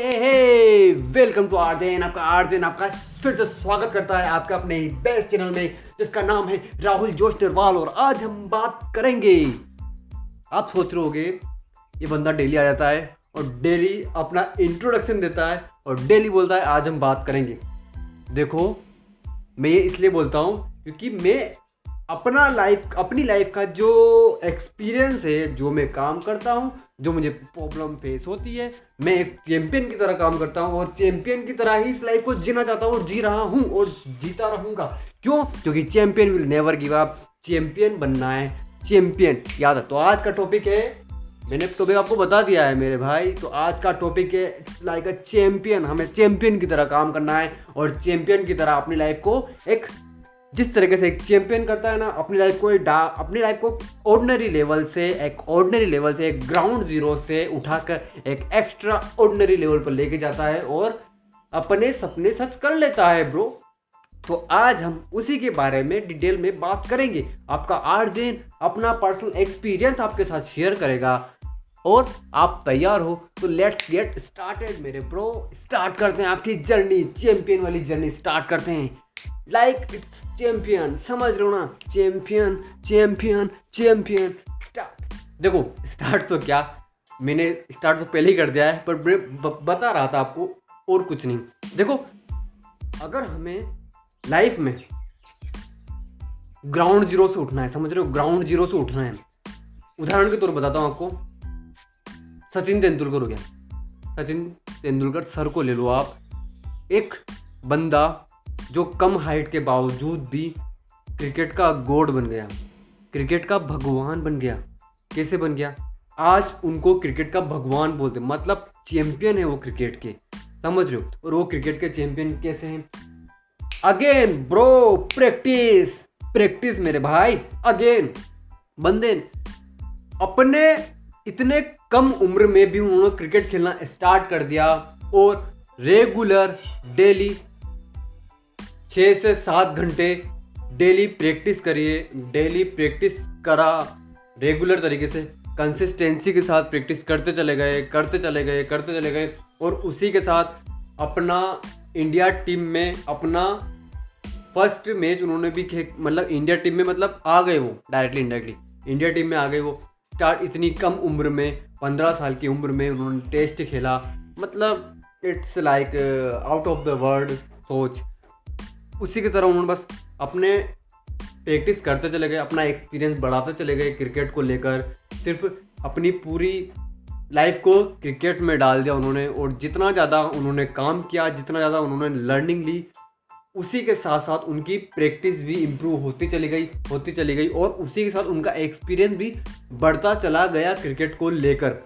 Welcome to आर्जेन आपका आर्जेन आपका फिर से स्वागत करता है आपका अपने बेस्ट चैनल में, जिसका नाम है राहुल जोश निर्वाल और आज हम बात करेंगे। आप सोच रहे होगे, ये बंदा डेली आ जाता है और डेली अपना इंट्रोडक्शन देता है और डेली बोलता है, आज हम बात करेंगे। देखो, मैं ये इसलिए बोलता हूँ क्योंकि मैं अपना लाइफ अपनी लाइफ का जो एक्सपीरियंस है, जो मैं काम करता हूँ, जो मुझे प्रॉब्लम फेस होती है, मैं एक चैंपियन की तरह काम करता हूँ और चैंपियन की तरह ही इस लाइफ को जीना चाहता हूँ और जी रहा हूँ और जीता रहूँगा। क्यों? क्योंकि champion will never give up champion बनना है। चैंपियन याद है तो आज का टॉपिक है, मैंने टॉपिक आपको बता दिया है मेरे भाई तो आज का टॉपिक है लाइक अ चैंपियन हमें चैंपियन की तरह काम करना है और चैंपियन की तरह अपनी लाइफ को एक जिस तरीके से एक चैंपियन करता है ना, अपनी लाइफ को अपनी लाइफ को ऑर्डनरी लेवल से, एक ऑर्डनरी लेवल से, एक ग्राउंड ज़ीरो से उठाकर एक एक्स्ट्रा ऑर्डनरी लेवल पर लेके जाता है और अपने सपने सच कर लेता है ब्रो तो आज हम उसी के बारे में डिटेल में बात करेंगे। आपका आर्जेन अपना पर्सनल एक्सपीरियंस आपके साथ शेयर करेगा। और आप तैयार हो तो लेट्स गेट स्टार्टेड मेरे ब्रो स्टार्ट करते हैं आपकी जर्नी चैंपियन वाली जर्नी स्टार्ट करते हैं। लाइक इट्स चैंपियन समझ रहे हो ना? चैंपियन चैंपियन चैंपियन स्टार्ट देखो स्टार्ट तो क्या? मैंने स्टार्ट तो पहले ही कर दिया है पर ब, बता रहा था आपको और कुछ नहीं। देखो अगर हमें लाइफ में ग्राउंड ज़ीरो से उठना है समझ रहे हो? ग्राउंड ज़ीरो से उठना है। उदाहरण के तौर बताता हूँ आपको। सचिन तेंदुलकर हो गया। सचिन तेंदुलकर सर को ले लो आप। एक बंदा जो कम हाइट के बावजूद भी क्रिकेट का गोड बन गया क्रिकेट का भगवान बन गया। कैसे बन गया? आज उनको क्रिकेट का भगवान बोलते मतलब चैंपियन है वो क्रिकेट के। समझ रहे हो? और वो क्रिकेट के चैंपियन कैसे हैं? अगेन ब्रो प्रैक्टिस प्रैक्टिस मेरे भाई अगेन बंदे, अपने इतने कम उम्र में भी उन्होंने क्रिकेट खेलना स्टार्ट कर दिया और रेगुलर डेली छः से सात घंटे डेली प्रैक्टिस करिए, डेली प्रैक्टिस करा रेगुलर तरीके से कंसिस्टेंसी के साथ प्रैक्टिस करते चले गए, करते चले गए, करते चले गए और उसी के साथ अपना इंडिया टीम में अपना फ़र्स्ट मैच उन्होंने भी मतलब इंडिया टीम में मतलब आ गए वो डायरेक्टली इनडायरेक्टली इंडिया टीम में आ गए वो। स्टार्ट इतनी कम उम्र में, पंद्रह साल की उम्र में उन्होंने टेस्ट खेला मतलब it's like out of the world सोच। उसी की तरह उन्होंने बस अपने प्रैक्टिस करते चले गए, अपना एक्सपीरियंस बढ़ाते चले गए क्रिकेट को लेकर। सिर्फ़ अपनी पूरी लाइफ को क्रिकेट में डाल दिया उन्होंने और जितना ज़्यादा उन्होंने काम किया, जितना ज़्यादा उन्होंने लर्निंग ली, उसी के साथ साथ उनकी प्रैक्टिस भी इम्प्रूव होती चली गई, होती चली गई और उसी के साथ उनका एक्सपीरियंस भी बढ़ता चला गया क्रिकेट को लेकर।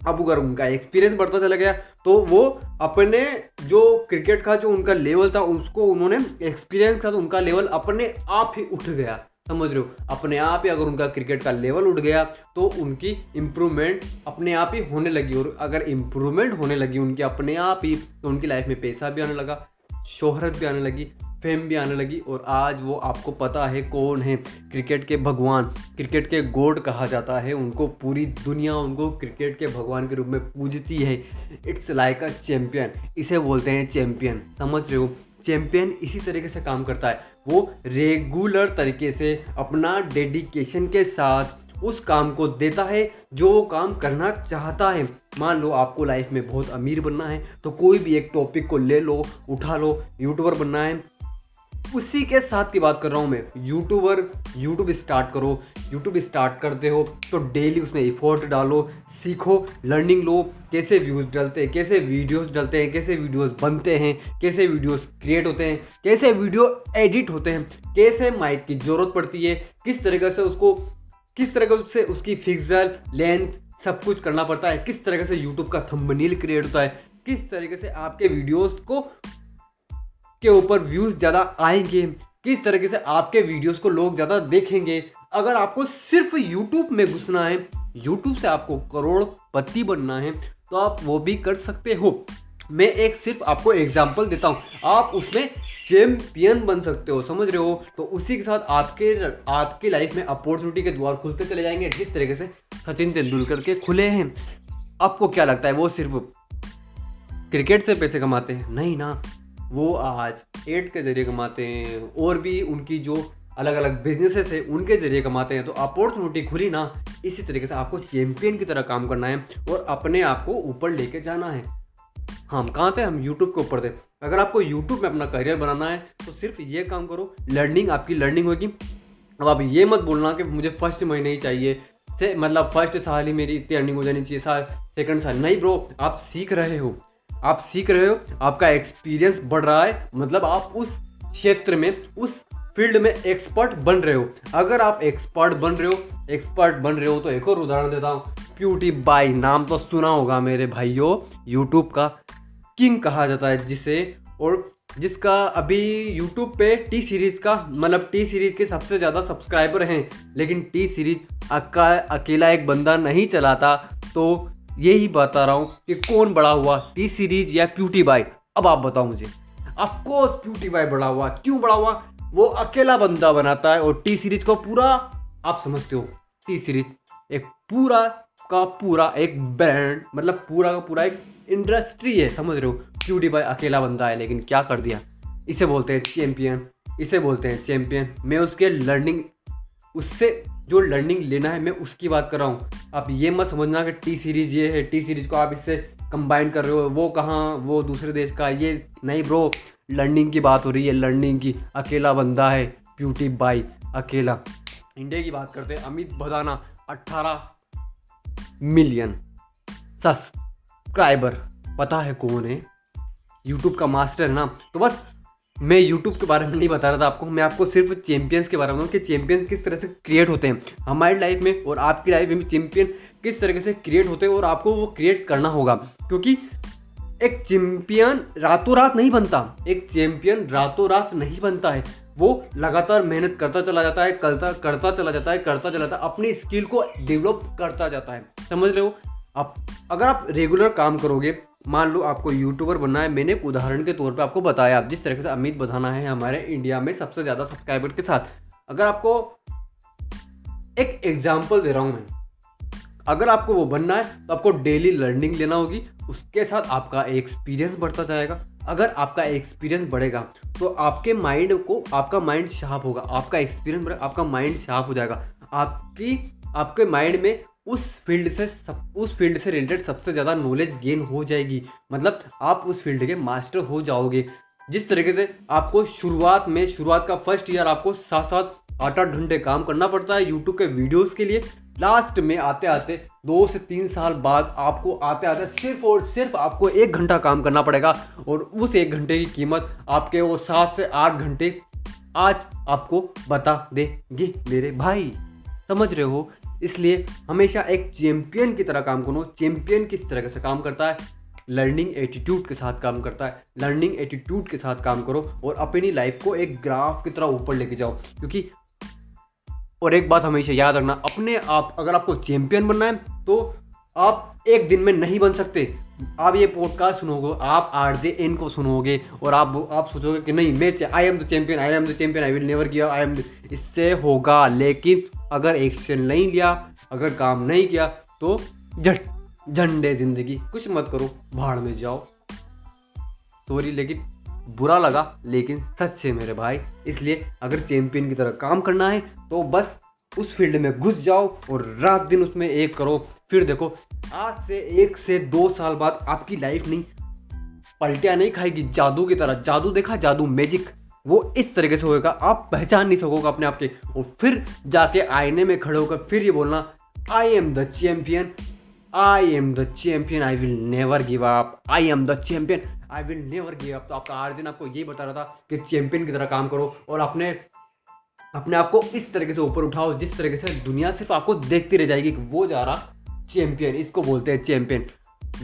अब अगर उनका एक्सपीरियंस बढ़ता चला गया। तो वो अपने जो क्रिकेट का जो उनका लेवल था, उसको उन्होंने एक्सपीरियंस का तो उनका लेवल अपने आप ही उठ गया। समझ रहे हो? अपने आप ही अगर उनका क्रिकेट का लेवल उठ गया तो उनकी इम्प्रूवमेंट अपने आप ही होने लगी। और अगर इम्प्रूवमेंट होने लगी उनकी अपने आप ही तो उनकी लाइफ में पैसा भी आने लगा, शोहरत भी आने लगी। फेम भी आने लगी और आज वो आपको पता है कौन है। क्रिकेट के भगवान। क्रिकेट के गोड कहा जाता है। उनको पूरी दुनिया उनको क्रिकेट के भगवान के रूप में पूजती है। इट्स लाइक अ चैम्पियन इसे बोलते हैं चैम्पियन समझ रहे हो? चैम्पियन इसी तरीके से काम करता है। वो रेगुलर तरीके से अपना डेडिकेशन के साथ उस काम को देता है, जो वो काम करना चाहता है। मान लो आपको लाइफ में बहुत अमीर बनना है तो कोई भी एक टॉपिक को ले लो, उठा लो यूट्यूबर बनना है उसी के साथ की बात कर रहा हूँ मैं। यूट्यूबर यूट्यूब स्टार्ट करो। यूट्यूब स्टार्ट करते हो तो डेली उसमें इफोर्ट डालो, सीखो लर्निंग लो, कैसे व्यूज़ डलते हैं, कैसे वीडियोस डलते हैं, कैसे वीडियोस बनते हैं, कैसे वीडियोस क्रिएट होते हैं, कैसे वीडियो एडिट होते हैं, कैसे माइक की ज़रूरत पड़ती है, किस तरीके से उसको, किस तरह से उसकी फिक्सल लेंथ सब कुछ करना पड़ता है, किस तरीके से यूट्यूब का थंबनेल क्रिएट होता है, किस तरीके से आपके वीडियोस को के ऊपर व्यूज़ ज़्यादा आएँगे, किस तरीके से आपके वीडियोस को लोग ज़्यादा देखेंगे, अगर आपको सिर्फ़ यूट्यूब में घुसना है यूट्यूब से आपको करोड़पति बनना है तो आप वो भी कर सकते हो। मैं एक सिर्फ़ आपको एग्ज़ाम्पल देता हूँ। आप उसमें चैम्पियन बन सकते हो, समझ रहे हो? तो उसी के साथ आपके, आपकी लाइफ में अपॉर्चुनिटी के द्वार खुलते चले जाएँगे, जिस तरीके से सचिन तेंदुलकर के खुले हैं। आपको क्या लगता है, वो सिर्फ़ क्रिकेट से पैसे कमाते हैं? नहीं ना। वो आज एड के ज़रिए कमाते हैं और भी उनकी जो अलग अलग बिजनेसेस है, उनके ज़रिए कमाते हैं। तो अपॉर्चुनिटी खुली ना, इसी तरीके से आपको चैम्पियन की तरह काम करना है और अपने आप को ऊपर लेके जाना है। हम कहाँ थे? हम यूट्यूब के ऊपर थे। अगर आपको यूट्यूब में अपना करियर बनाना है तो सिर्फ़ ये काम करो लर्निंग आपकी लर्निंग होगी। अब आप ये मत बोलना कि मुझे फ़र्स्ट महीने ही चाहिए। से मतलब फ़र्स्ट साल ही मेरी इतनी अर्निंग हो जानी चाहिए, साल सेकंड साल। नहीं ब्रो, आप सीख रहे हो। आप सीख रहे हो, आपका एक्सपीरियंस बढ़ रहा है मतलब आप उस क्षेत्र में, उस फ़ील्ड में एक्सपर्ट बन रहे हो। अगर आप एक्सपर्ट बन रहे हो एक्सपर्ट बन रहे हो तो एक और उदाहरण देता हूँ। प्यूटी बाई नाम तो सुना होगा मेरे भाइयों यूट्यूब का किंग कहा जाता है जिसे, और जिसका अभी यूट्यूब पे टी सीरीज़ का मतलब टी सीरीज़ के सबसे ज़्यादा सब्सक्राइबर हैं। लेकिन टी सीरीज़ अकेला एक बंदा नहीं चलाता तो यही बता रहा हूँ कि कौन बड़ा हुआ टी सीरीज़ या प्यूटी बाई अब आप बताओ मुझे। ऑफकोर्स प्यूटी बाई बड़ा हुआ। क्यों बड़ा हुआ? वो अकेला बंदा बनाता है और टी सीरीज़ को पूरा, आप समझते हो, टी सीरीज़ एक पूरा का पूरा एक ब्रांड मतलब पूरा का पूरा एक इंडस्ट्री है, समझ रहे हो? प्यूटी बाई अकेला बंदा है, लेकिन क्या कर दिया? इसे बोलते हैं चैंपियन, इसे बोलते हैं चैंपियन। मैं उसके लर्निंग उससे जो लर्निंग लेना है, मैं उसकी बात कर रहा हूँ। आप ये मत समझना कि टी सीरीज़ ये है टी सीरीज़ को आप इससे कंबाइन कर रहे हो, वो कहाँ, वो दूसरे देश का, ये नहीं ब्रो लर्निंग की बात हो रही है लर्निंग की, अकेला बंदा है ब्यूटी बाई अकेला। इंडिया की बात करते हैं, अमित भदाना 18 मिलियन सब्सक्राइबर पता है कौन है? यूट्यूब का मास्टर है ना तो बस मैं यूट्यूब के बारे में नहीं बता रहा था आपको, मैं आपको सिर्फ़ चैंपियंस के बारे में बताऊँ कि चैंपियंस किस तरह से क्रिएट होते हैं हमारी लाइफ में और आपकी लाइफ में चैंपियन किस तरीके से क्रिएट होते हैं और आपको वो क्रिएट करना होगा। क्योंकि एक चैंपियन रातों रात नहीं बनता, एक चैंपियन रातों रात नहीं बनता है। वो लगातार मेहनत करता चला जाता है, करता करता चला जाता है, करता चला जाता है, अपनी स्किल को डेवलप करता जाता है। समझ रहे हो? आप, अगर आप रेगुलर काम करोगे, मान लो आपको यूट्यूबर बनना है, मैंने एक उदाहरण के तौर पे आपको बताया, आप जिस तरीके से अमित बधाना है हमारे इंडिया में सबसे ज़्यादा सब्सक्राइबर के साथ। अगर आपको एक एग्ज़ाम्पल दे रहा हूँ मैं, अगर आपको वो बनना है तो आपको डेली लर्निंग लेना होगी, उसके साथ आपका एक्सपीरियंस बढ़ता जाएगा। अगर आपका एक्सपीरियंस बढ़ेगा तो आपके माइंड को, आपका माइंड शार्प होगा, आपका एक्सपीरियंस बढ़ेगा आपका माइंड शार्प हो जाएगा। आपकी, आपके माइंड में उस फ़ील्ड से सब, उस फ़ील्ड से रिलेटेड सबसे ज़्यादा नॉलेज गेन हो जाएगी। मतलब आप उस फ़ील्ड के मास्टर हो जाओगे। जिस तरीके से आपको शुरुआत में, शुरुआत का फ़र्स्ट ईयर आपको साथ साथ आठ आठ घंटे काम करना पड़ता है यूट्यूब के वीडियोस के लिए। लास्ट में आते आते दो से तीन साल बाद आपको आते आते सिर्फ़ और सिर्फ़ आपको एक घंटा काम करना पड़ेगा। और उस एक घंटे की कीमत आपके वो सात से आठ घंटे आज आपको बता देंगे मेरे भाई। समझ रहे हो? इसलिए हमेशा एक चैम्पियन की तरह काम करो। चैम्पियन किस तरह से काम करता है? लर्निंग एटीट्यूड के साथ काम करता है। लर्निंग एटीट्यूड के साथ काम करो और अपनी लाइफ को एक ग्राफ की तरह ऊपर लेके जाओ। क्योंकि और एक बात हमेशा याद रखना, अपने आप अगर आपको चैम्पियन बनना है तो आप एक दिन में नहीं बन सकते। आप ये पॉडकास्ट सुनोगे, आप आर जे एन को सुनोगे और आप आप सोचोगे कि नहीं, मैं I am the champion I am the champion I will never give I am इससे होगा, लेकिन अगर एक्शन नहीं लिया, अगर काम नहीं किया तो झट झंडे ज़िंदगी। कुछ मत करो, भाड़ में जाओ। सॉरी लेकिन बुरा लगा, लेकिन सच है मेरे भाई। इसलिए अगर चैंपियन की तरह काम करना है तो बस उस फ़ील्ड में घुस जाओ और रात दिन उसमें एक करो। फिर देखो, आज से एक से दो साल बाद आपकी लाइफ नहीं, पलटिया नहीं खाएगी, जादू की तरह। जादू देखा, जादू मैजिक वो इस तरीके से होएगा, आप पहचान नहीं सकोगे अपने आप के। और फिर जाके आईने में खड़े होकर फिर ये बोलना I am the champion I am the champion I will never give up I am the champion I will never give up तो आपका आर्जन आपको यही बता रहा था कि चैंपियन की तरह काम करो और अपने अपने आप को इस तरीके से ऊपर उठाओ, जिस तरीके से दुनिया सिर्फ़ आपको देखती रह जाएगी कि वो जा रहा चैंपियन, इसको बोलते हैं चैंपियन।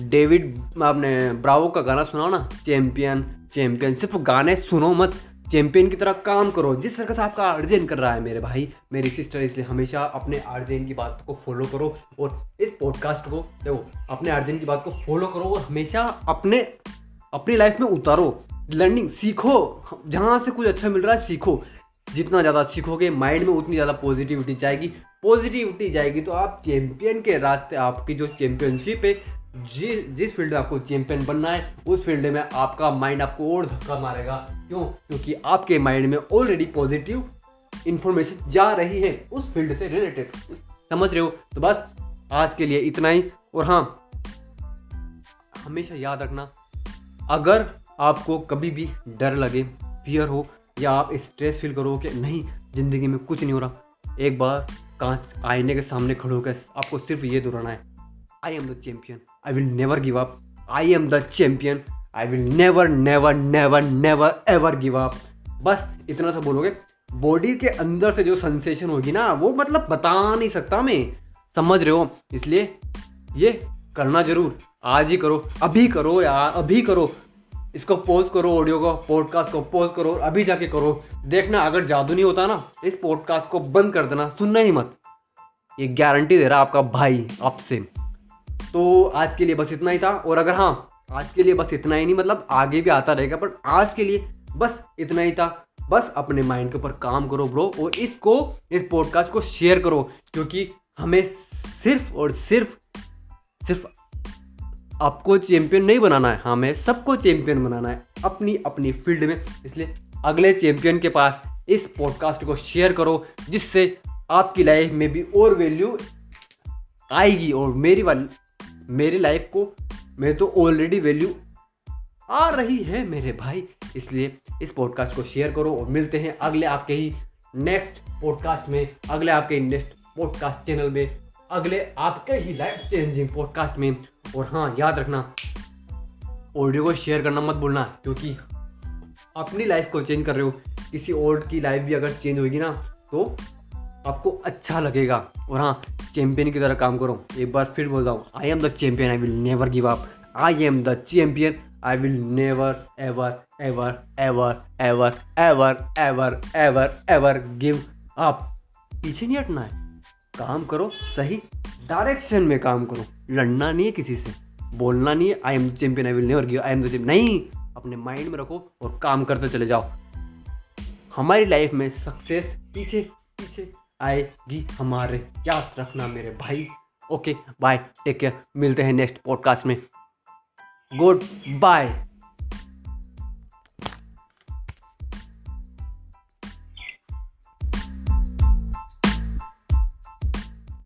डेविड, आपने ब्रावो का गाना सुनाओ ना? चैंपियन चैंपियन, सिर्फ़ गाने सुनो मत, चैंपियन की तरह काम करो। जिस तरह से आपका अर्जेन कर रहा है मेरे भाई, मेरी सिस्टर इसलिए हमेशा अपने अर्जेन की बात को फॉलो करो और इस पॉडकास्ट को, देखो, अपने अर्जेन की बात को फॉलो करो और हमेशा अपने, अपनी लाइफ में उतारो। लर्निंग सीखो। जहाँ से कुछ अच्छा मिल रहा है, सीखो। जितना ज़्यादा सीखोगे माइंड में उतनी ज़्यादा पॉजिटिविटी जाएगी। पॉजिटिविटी जाएगी तो आप चैंपियन के रास्ते, आपकी जो चैंपियनशिप है जिस जिस फ़ील्ड में आपको चैंपियन बनना है, उस फ़ील्ड में आपका माइंड आपको और धक्का मारेगा। क्यों? क्योंकि आपके माइंड में ऑलरेडी पॉजिटिव इंफॉर्मेशन जा रही है, उस फ़ील्ड से रिलेटेड समझ रहे हो? तो बस आज के लिए इतना ही। और हाँ हमेशा याद रखना, अगर आपको कभी भी डर लगे फियर हो या आप स्ट्रेस फील करो कि नहीं, ज़िंदगी में कुछ नहीं हो रहा। एक बार कांच आईने के सामने खड़े होकर आपको सिर्फ़ ये दोहराना है I am the champion I will never give up I am the champion I will never never never never ever give up बस इतना सा बोलोगे। बॉडी के अंदर से जो सेंसेशन होगी ना, वो मतलब बता नहीं सकता मैं। समझ रहे हो? इसलिए ये करना ज़रूर। आज ही करो। अभी करो यार, अभी करो। इसको पोज करो ऑडियो को पॉडकास्ट को पोज करो अभी जाके करो। देखना, अगर जादू नहीं होता ना, इस पॉडकास्ट को बंद कर देना, सुनना ही मत। ये गारंटी दे रहा आपका भाई, आपसे। तो आज के लिए बस इतना ही था, और अगर हाँ आज के लिए बस इतना ही नहीं मतलब आगे भी आता रहेगा बट आज के लिए बस इतना ही था। बस अपने माइंड के ऊपर काम करो ब्रो और इसको, इस पॉडकास्ट को शेयर करो, क्योंकि हमें सिर्फ़ और सिर्फ़ सिर्फ़ आपको चैंपियन नहीं बनाना है। हमें सबको चैंपियन बनाना है अपनी अपनी फ़ील्ड में। इसलिए अगले चैंपियन के पास इस पॉडकास्ट को शेयर करो, जिससे आपकी लाइफ में भी और वैल्यू आएगी और मेरी वाली, मेरी लाइफ को मैं तो ऑलरेडी वैल्यू आ रही है मेरे भाई। इसलिए इस पॉडकास्ट को शेयर करो और मिलते हैं अगले आपके ही नेक्स्ट पॉडकास्ट में, अगले आपके नेक्स्ट पॉडकास्ट चैनल में, अगले आपके ही लाइफ चेंजिंग पॉडकास्ट में। और हाँ याद रखना ऑडियो को शेयर करना मत भूलना, क्योंकि अपनी लाइफ को चेंज कर रहे हो, किसी और की लाइफ भी अगर चेंज होगी ना तो आपको अच्छा लगेगा। और हाँ चैंपियन की तरह काम करो। एक बार फिर बोल रहा हूँ I am the champion I will never give up I am the champion I will never ever ever ever ever ever ever ever ever give up पीछे नहीं हटना है। काम करो सही डायरेक्शन में काम करो। लड़ना नहीं है किसी से। बोलना नहीं है I am the champion I will never give I am the champion नहीं, अपने माइंड में रखो और काम करते चले जाओ। हमारी लाइफ में सक्सेस पीछे पीछे आएगी हमारे। याद रखना मेरे भाई। ओके बाय टेक केयर मिलते हैं नेक्स्ट पॉडकास्ट में। Good bye